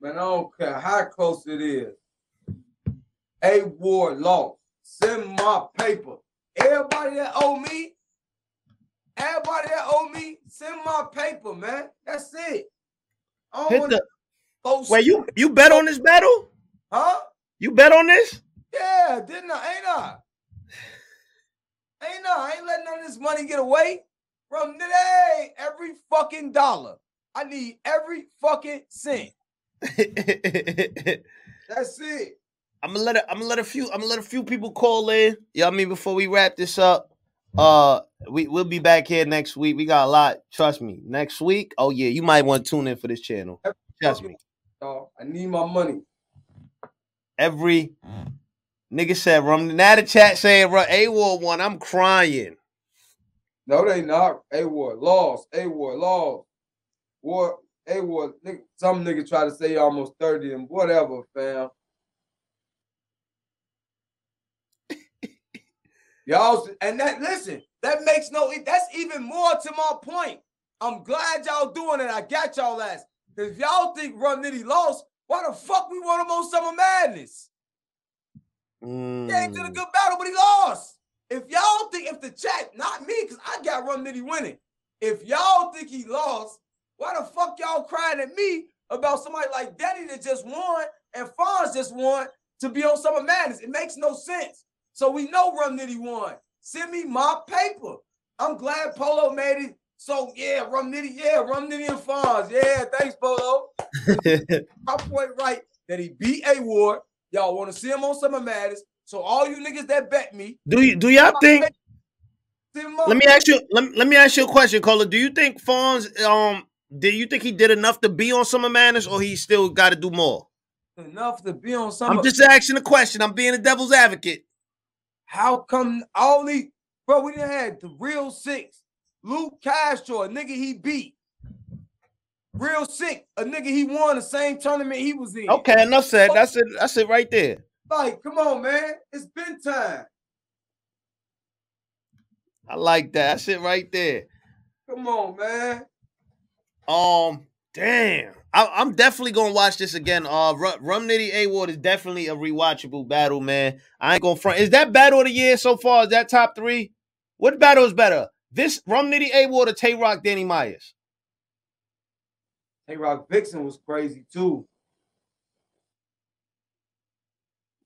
Man, I don't care how close it is. A Ward lost. Send my paper. Everybody that owe me, everybody that owe me, send my paper, man. That's it. I Hit the. Wait, you you bet on this battle? huh? You bet on this? Yeah, didn't I? Ain't I? Ain't I? I ain't letting none of this money get away from today. Every fucking dollar. I need every fucking cent. That's it. I'm gonna let it, I'm gonna let a few I'm gonna let a few people call in. Yeah, I mean before we wrap this up. Uh we we'll be back here next week. We got a lot. Trust me. Next week. Oh yeah, you might want to tune in for this channel. Trust me. I need my money. Every nigga said rum. Now the chat saying rum. A War one. I'm crying. No, they not. A Ward lost. A Ward lost. War. A Ward. Some nigga try to say almost 30 and whatever, fam. Y'all and that listen, that makes no that's even more to my point. I'm glad y'all doing it. I got y'all ass. Because if y'all think Rum Nitty lost, why the fuck we want him on Summer Madness? He ain't did a Mm. good battle, but he lost. If y'all think, if the chat, not me, because I got Rum Nitty winning. If y'all think he lost, why the fuck y'all crying at me about somebody like Daddy that just won and Fonz just won to be on Summer Madness? It makes no sense. So we know Rum Nitty won. Send me my paper. I'm glad Polo made it. So yeah, Rum Nitty, yeah, Rum Nitty and Fonz. Yeah, thanks, Polo. my point right that he beat A Ward. Y'all want to see him on Summer Madness. So all you niggas that bet me, do you do y'all think? send him up. Let me ask you. Let, me- let me ask you a question, Cola. Do you think Fonz um? Do you think he did enough to be on Summer Madness, or he still got to do more? enough to be on Summer. I'm just asking a question. I'm being a devil's advocate. How come only, bro? We done had the real six, Luke Castro, a nigga he beat. Real sick, a nigga he won the same tournament he was in. Okay, enough said. That's it. That's it right there. Like, come on, man. It's been time. I like that. That's it right there. Come on, man. Um, damn. I, I'm definitely gonna watch this again. Uh, Rum, Rum Nitty A Ward is definitely a rewatchable battle, man. I ain't gonna front. Is that battle of the year so far? Is that top three? What battle is better? This Rum Nitty A Ward or Tay Roc Danny Myers? Hey, Rock Vixen was crazy too.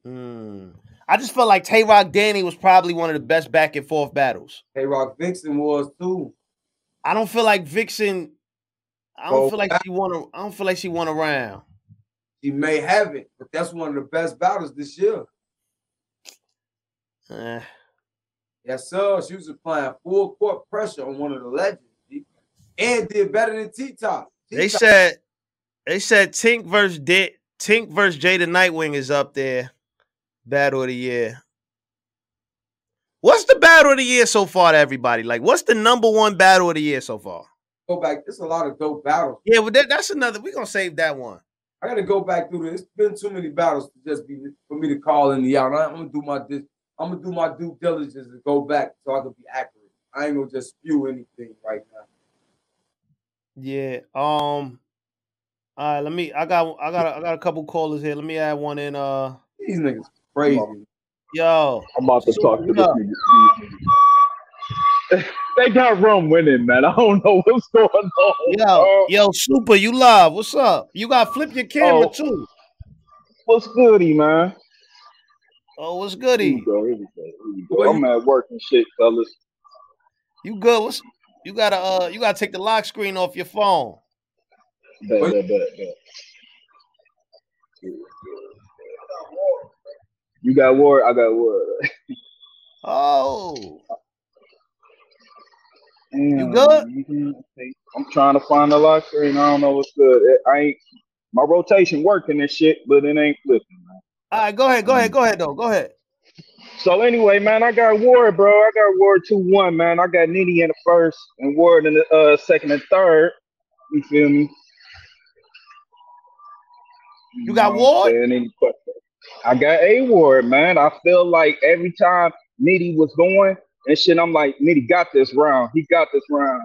Hmm. I just felt like Tay Roc Danny was probably one of the best back and forth battles. Hey, Rock Vixen was too. I don't feel like Vixen. I don't feel like she won. A, I don't feel like she won around. She may have it, but that's one of the best battles this year. Eh. Yes, sir. She was applying full court pressure on one of the legends. And did better than T Top. They said they said Tink versus De- Tink versus Jada Nightwing is up there. Battle of the year. What's the battle of the year so far to everybody? Like, what's the number one battle of the year so far? Go back. It's a lot of dope battles. Yeah, well, that, that's another. We're gonna save that one. I gotta go back through this. It's been too many battles to just be for me to call in the out. I'm gonna do my dis- I'm gonna do my due diligence and go back so I can be accurate. I ain't gonna just spew anything right now. Yeah. Um. All right. Let me. I got. I got. I got a couple callers here. Let me add one in. Uh. These niggas crazy. Yo. I'm about to talk to this nigga. They got rum winning, man. I don't know what's going on. Yo. bro. Yo. Super. You live. What's up? You got to flip your camera Oh. too. What's goody, man? Oh, what's Here goody? we go. Here we go. Here we Boy, go. I'm at work and shit, fellas. You good? What's you gotta uh you gotta take the lock screen off your phone. Bet, bet, bet, bet. You got word. I got word. Oh, You good? I'm trying to find the lock screen. I don't know what's good. It- I ain't my rotation working and shit, but it ain't flipping. Man. all right. Go ahead. Go ahead. Go ahead. Though. Go ahead. So anyway, man, I got Ward, bro. I got Ward two one, man. I got Nitty in the first and Ward in the uh, second and third. You feel me? You got know what I'm Ward? saying? Any question? I got a Ward, man. I feel like every time Nitty was going and shit, I'm like, Nitty got this round. He got this round.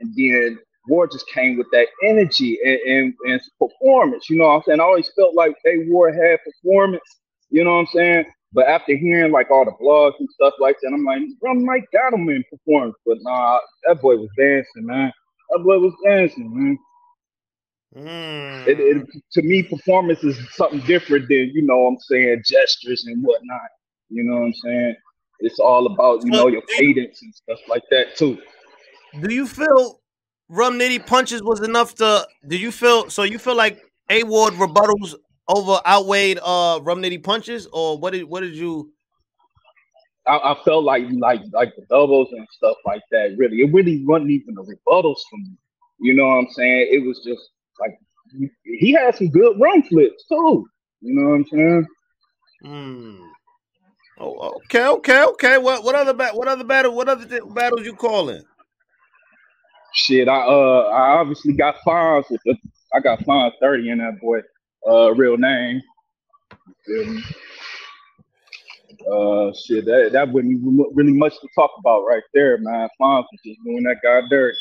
And then War just came with that energy and, and, and performance. You know what I'm saying? I always felt like A Ward had performance. You know what I'm saying? But after hearing like all the blogs and stuff like that, I'm like, bro, Mike got him in performance. But nah, that boy was dancing, man. That boy was dancing, man. Mm. It, it, to me, performance is something different than you know what I'm saying gestures and whatnot. You know what I'm saying? It's all about you know your cadence and stuff like that too. Do you feel Rum Nitty punches was enough to? Do you feel so? You feel like A Ward rebuttals over outweighed uh Rum Nitty punches, or what did what did you? I, I felt like like like the doubles and stuff like that. Really, it really wasn't even the rebuttals for me. You know what I'm saying? It was just like he, he had some good run flips too. You know what I'm saying? Hmm. Oh, okay, okay, okay. What what other ba- what other battle what other th- battles you calling? Shit, I uh I obviously got fines with the I got fine thirty in that boy. Uh, real name. You feel me? Uh, shit, that that wasn't even really much to talk about right there, man. Fonz was just doing that guy dirty.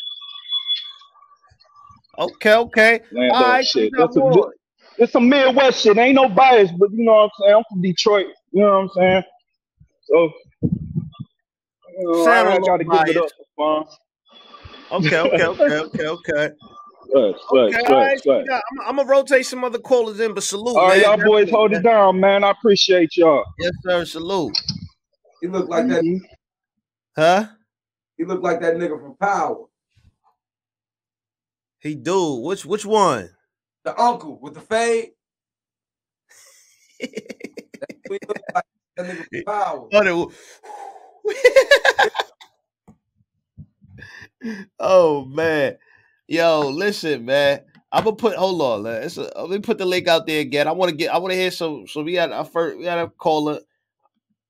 Okay, okay. Land All right, shit. That's a, it's some Midwest shit. Ain't no bias, but you know what I'm saying. I'm from Detroit. You know what I'm saying. So, you know, Sound a I, I little gotta give it up for Fonz. Okay, okay, okay, okay, okay. Sweat, sweat, Okay, all right. so sweat. we got- I'm, I'm gonna rotate some other callers in, but salute, All right, man. y'all boys, hold it down, man. I appreciate y'all. Yes, sir. Salute. He looked like that. Huh? He looked like that nigga from Power, He do. Which which one? the uncle with the fade. He looked like that nigga Power. Oh, man, yo, listen, man. I'm gonna put. Hold on, man. It's a, let me put the link out there again. I want to get. I want to hear some. So we got our first. We got a caller.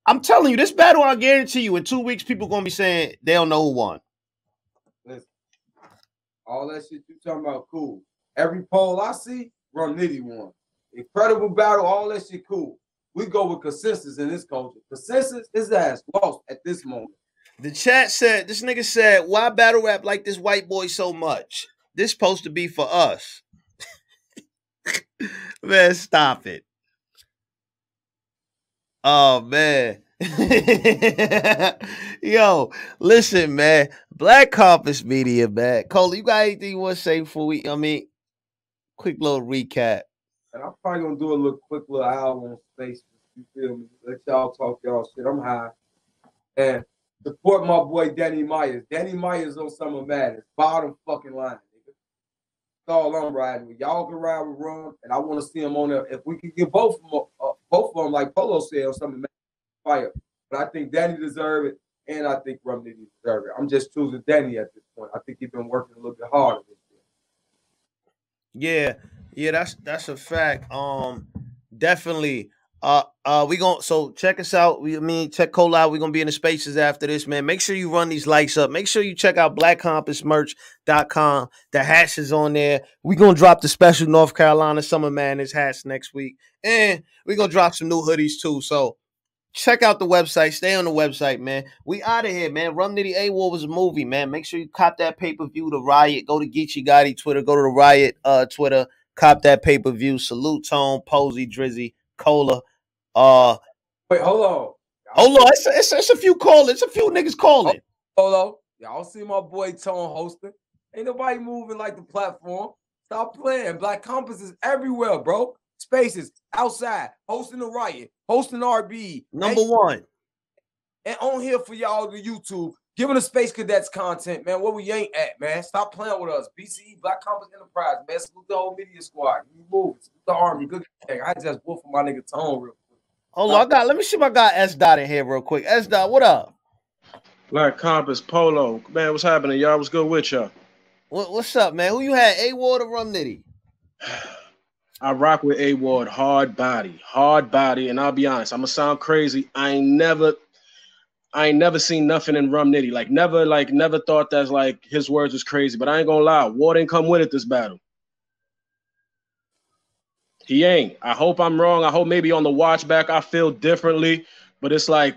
I'm telling you, this battle. I guarantee you, in two weeks, people gonna be saying they don't know who won. Listen, all that shit you talking about, cool. Every poll I see, Rum Nitty won. Incredible battle, all that shit, cool. We go with consensus in this culture. Consensus, his ass lost at this moment. The chat said this nigga said, "Why battle rap like this white boy so much? This supposed to be for us." man, stop it. Oh man. Yo, listen, man. Black Compass Media, man. Cole, you got anything you want to say before we? I mean, quick little recap. And I'm probably gonna do a little quick little hour on space. You feel me? Let y'all talk y'all shit. I'm high. And support my boy Danny Myers. Danny Myers on Summer Madness. Bottom fucking line, nigga. That's all I'm riding with. Y'all can ride with Rum, and I want to see him on there. If we could get both of them, uh, both of them, like Polo said, on Summer Madness, fire. But I think Danny deserve it, and I think Rum Nitty deserve it. I'm just choosing Danny at this point. I think he's been working a little bit harder this year. Yeah, yeah, that's that's a fact. Um, definitely. Uh, uh, we gon' so check us out. We I mean check Cole out. We're gonna be in the spaces after this, man. Make sure you run these likes up. Make sure you check out blackcompassmerch.com. The hats is on there. we gonna drop the special North Carolina Summer Madness hats next week. And we gonna drop some new hoodies too. So check out the website. Stay on the website, man. We out of here, man. Rum Nitty A War was a movie, man. Make sure you cop that pay per view. The Riot. Go to Geechee Gotti Twitter. Go to the Riot uh Twitter. Cop that pay per view. Salute Tone, Posey, Drizzy, Cola. Uh, Wait, hold on. hold on. It's, it's, it's a few callers. It's a few niggas calling. Hold on. Y'all see my boy Tone hosting. Ain't nobody moving like the platform. Stop playing. Black Compass is everywhere, bro. spaces outside, hosting the riot, hosting RB. Number and, one. And on here for y'all the YouTube, giving the Space Cadets content, man. Where we ain't at, man. Stop playing with us. BCE, Black Compass Enterprise, man. Salute the whole media squad. You move. Salute the army. Good. I just wolf my nigga Tone real quick. Hold on, I got. Let me see my I got S dot in here real quick. S dot, what up? Black Compass Polo, man. What's happening, y'all? What's good with y'all? What, what's up, man? Who you had? A Ward or Rum Nitty? I rock with A Ward, hard body, hard body, and I'll be honest, I'm gonna sound crazy. I ain't never, I ain't never seen nothing in Rum Nitty. Like never, like never thought that's like his words was crazy. But I ain't gonna lie, Ward didn't come with it this battle. He ain't. I hope I'm wrong. I hope maybe on the watch back I feel differently, but it's like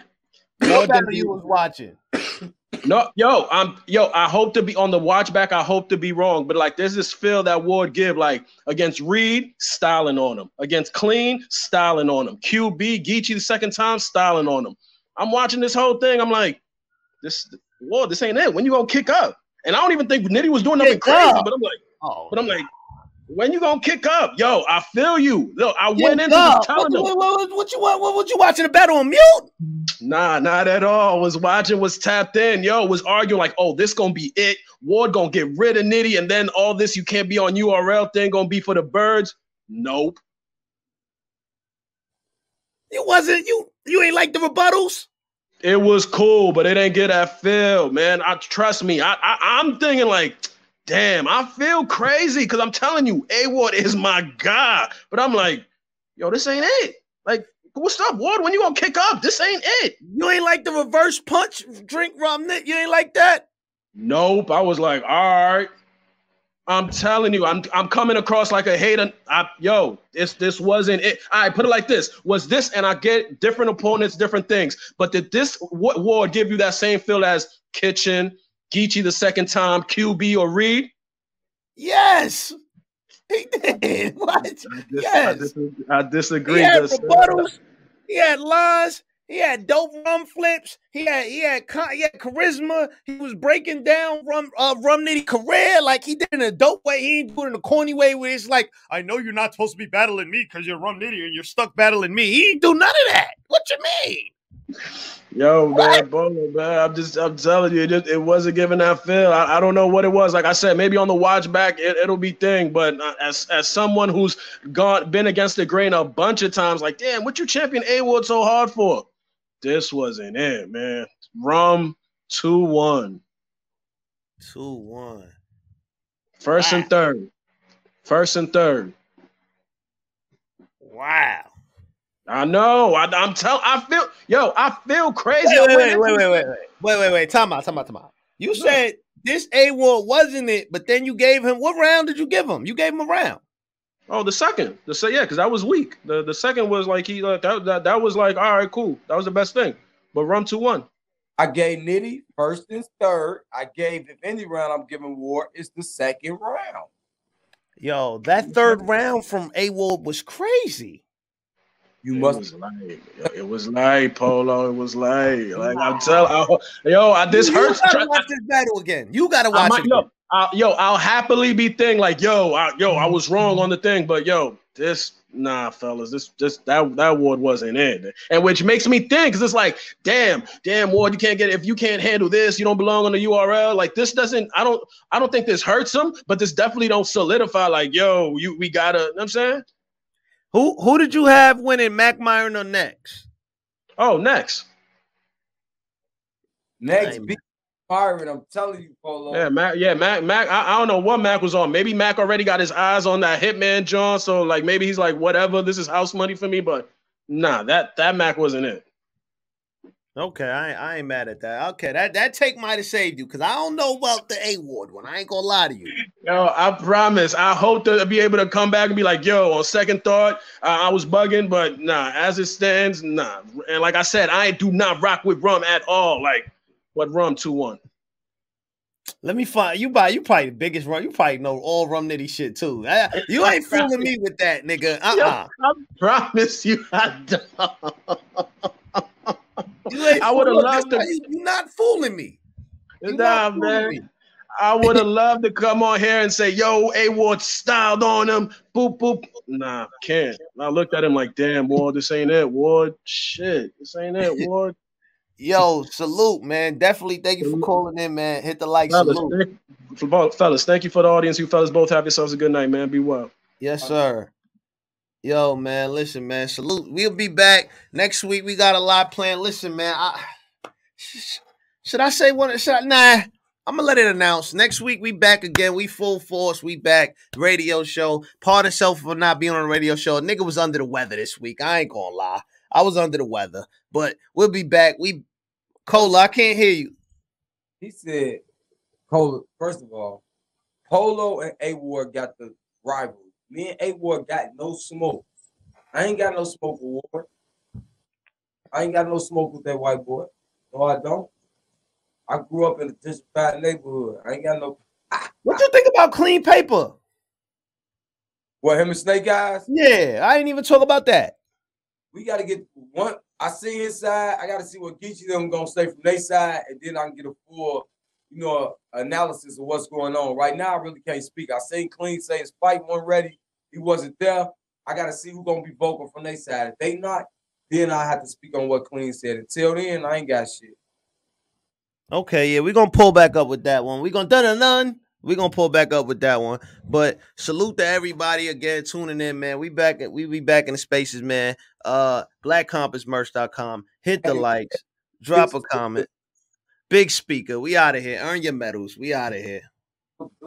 what battle you was watching? No, yo, I'm yo. I hope to be on the watch back. I hope to be wrong, but like, there's this feel that Ward give like against Reed, styling on him. Against Clean, styling on him. QB, Geechee the second time, styling on him. I'm watching this whole thing. I'm like, this Ward, this ain't it. When you gonna kick up? And I don't even think Nitty was doing nothing crazy, but I'm like, oh, but I'm like, when you gonna kick up? Yo, I feel you. Look, I kick went into up. telling what. What, what, what, you what, what you watching the battle on mute? Nah, not at all. Was watching, was tapped in. Yo, was arguing like, oh, this gonna be it. Ward gonna get rid of Nitty, and then all this you can't be on URL thing gonna be for the birds. Nope. It wasn't you. You ain't like the rebuttals. It was cool, but it ain't get that feel, man. I trust me. I, I I'm thinking like damn, I feel crazy because I'm telling you, A Ward is my guy. But I'm like, yo, this ain't it. Like, what's up, Ward? When you gonna kick up? This ain't it. You ain't like the reverse punch drink rum You ain't like that? Nope. I was like, all right. I'm telling you, I'm I'm coming across like a hater. I, yo, this this wasn't it. I right, put it like this: was this, and I get different opponents, different things. But did this what Ward give you that same feel as Kitchen, Geechee the second time, QB or Reed? Yes. He did. What? I dis- yes. I, dis- I disagree. He had rebuttals. He had lies. He had dope rum flips. He had he had he had charisma. He was breaking down rum uh, rum nitty career like he did in a dope way. He ain't doing it in a corny way where it's like, I know you're not supposed to be battling me because you're rum nitty and you're stuck battling me. He do none of that. What you mean? Yo, man, Polo, man, I'm just, I'm telling you, it, just, it wasn't giving that feel. I, I, don't know what it was. Like I said, maybe on the watch back, it, will be thing. But uh, as, as someone who's gone, been against the grain a bunch of times, like, damn, what you champion A Ward so hard for? This wasn't it, man. Rum two one. Two one. First wow. and third. First and third. Wow. I know. I, am telling. I feel. Yo, I feel crazy. Wait, wait, wait, wait, wait, wait, wait, wait, wait. Time out. Time out. Time out. You no. said this A Ward wasn't it, but then you gave him what round did you give him? You gave him a round. Oh, the second. The say yeah, because that was weak. The the second was like he like that, that that was like all right, cool. That was the best thing. But run two one. I gave Nitty first and third. I gave if any round I'm giving Ward is the second round. Yo, that third round from A Ward was crazy. You it must. Was light. It was light, Polo. It was light. Like I'm telling, yo, I, this you hurts. Gotta watch this battle again. You gotta watch might, it. Yo, I'll, yo, I'll happily be thing like, yo, I, yo, I was wrong on the thing, but yo, this nah, fellas, this just that that ward wasn't it, and which makes me think because it's like, damn, damn, ward, you can't get if you can't handle this, you don't belong on the URL. Like this doesn't, I don't, I don't think this hurts them, but this definitely don't solidify. Like, yo, you, we gotta, you know what I'm saying. Who who did you have winning, Mac Myron or next? Oh, next. Next, big Myron. I'm telling you, Polo. Yeah, Mac. Yeah, Mac. Mac. I, I, don't know what Mac was on. Maybe Mac already got his eyes on that Hitman John. So like maybe he's like, whatever. This is house money for me. But nah, that that Mac wasn't it. Okay, I, I ain't mad at that. Okay, that, that take might have saved you because I don't know about the A Ward one. I ain't gonna lie to you. Yo, I promise. I hope to be able to come back and be like, yo, on second thought, uh, I was bugging, but nah, as it stands, nah. And like I said, I do not rock with rum at all. Like, what rum 2 1? Let me find you. Buy you probably the biggest rum. You probably know all rum nitty shit too. You ain't fooling me with that, nigga. Uh uh-uh. uh I promise you, I don't. I would have loved to. You're not fooling me. You nah, man. Me. I would have loved to come on here and say, "Yo, A Ward styled on him." Boop boop. Nah, can't. I looked at him like, "Damn, Ward, this ain't it, Ward. Shit, this ain't it, Ward." Yo, salute, man. Definitely thank you for calling in, man. Hit the like, fellas, salute. Thank, fellas, thank you for the audience. You fellas both have yourselves a good night, man. Be well. Yes, sir. Yo, man, listen, man. Salute. We'll be back next week. We got a lot planned. Listen, man. I, should I say one? Should I, nah. I'm gonna let it announce. Next week we back again. We full force. We back. Radio show. Pardon self for not being on a radio show. A nigga was under the weather this week. I ain't gonna lie. I was under the weather. But we'll be back. We Cola, I can't hear you. He said, Cola, first of all, Polo and A Ward got the rival. Me and A Ward got no smoke. I ain't got no smoke with Ward. I ain't got no smoke with that white boy. No, I don't. I grew up in a gentrified neighborhood. I ain't got no. What you think about clean paper? What him and Snake Eyes? Yeah, I ain't even talk about that. We got to get one. I see his side. I got to see what Geechee them gonna say from their side, and then I can get a full, you know, analysis of what's going on. Right now, I really can't speak. I seen Clean say his fight wasn't ready. He wasn't there. I got to see who's gonna be vocal from their side. If they not, then I have to speak on what Clean said. Until then, I ain't got shit. Okay, yeah, we're gonna pull back up with that one. We're gonna done a none. We're gonna pull back up with that one. But salute to everybody again tuning in, man. We back we be back in the spaces, man. Uh blackcompassmerch.com. Hit the likes, drop a comment. Big speaker. We out of here. Earn your medals. We out of here.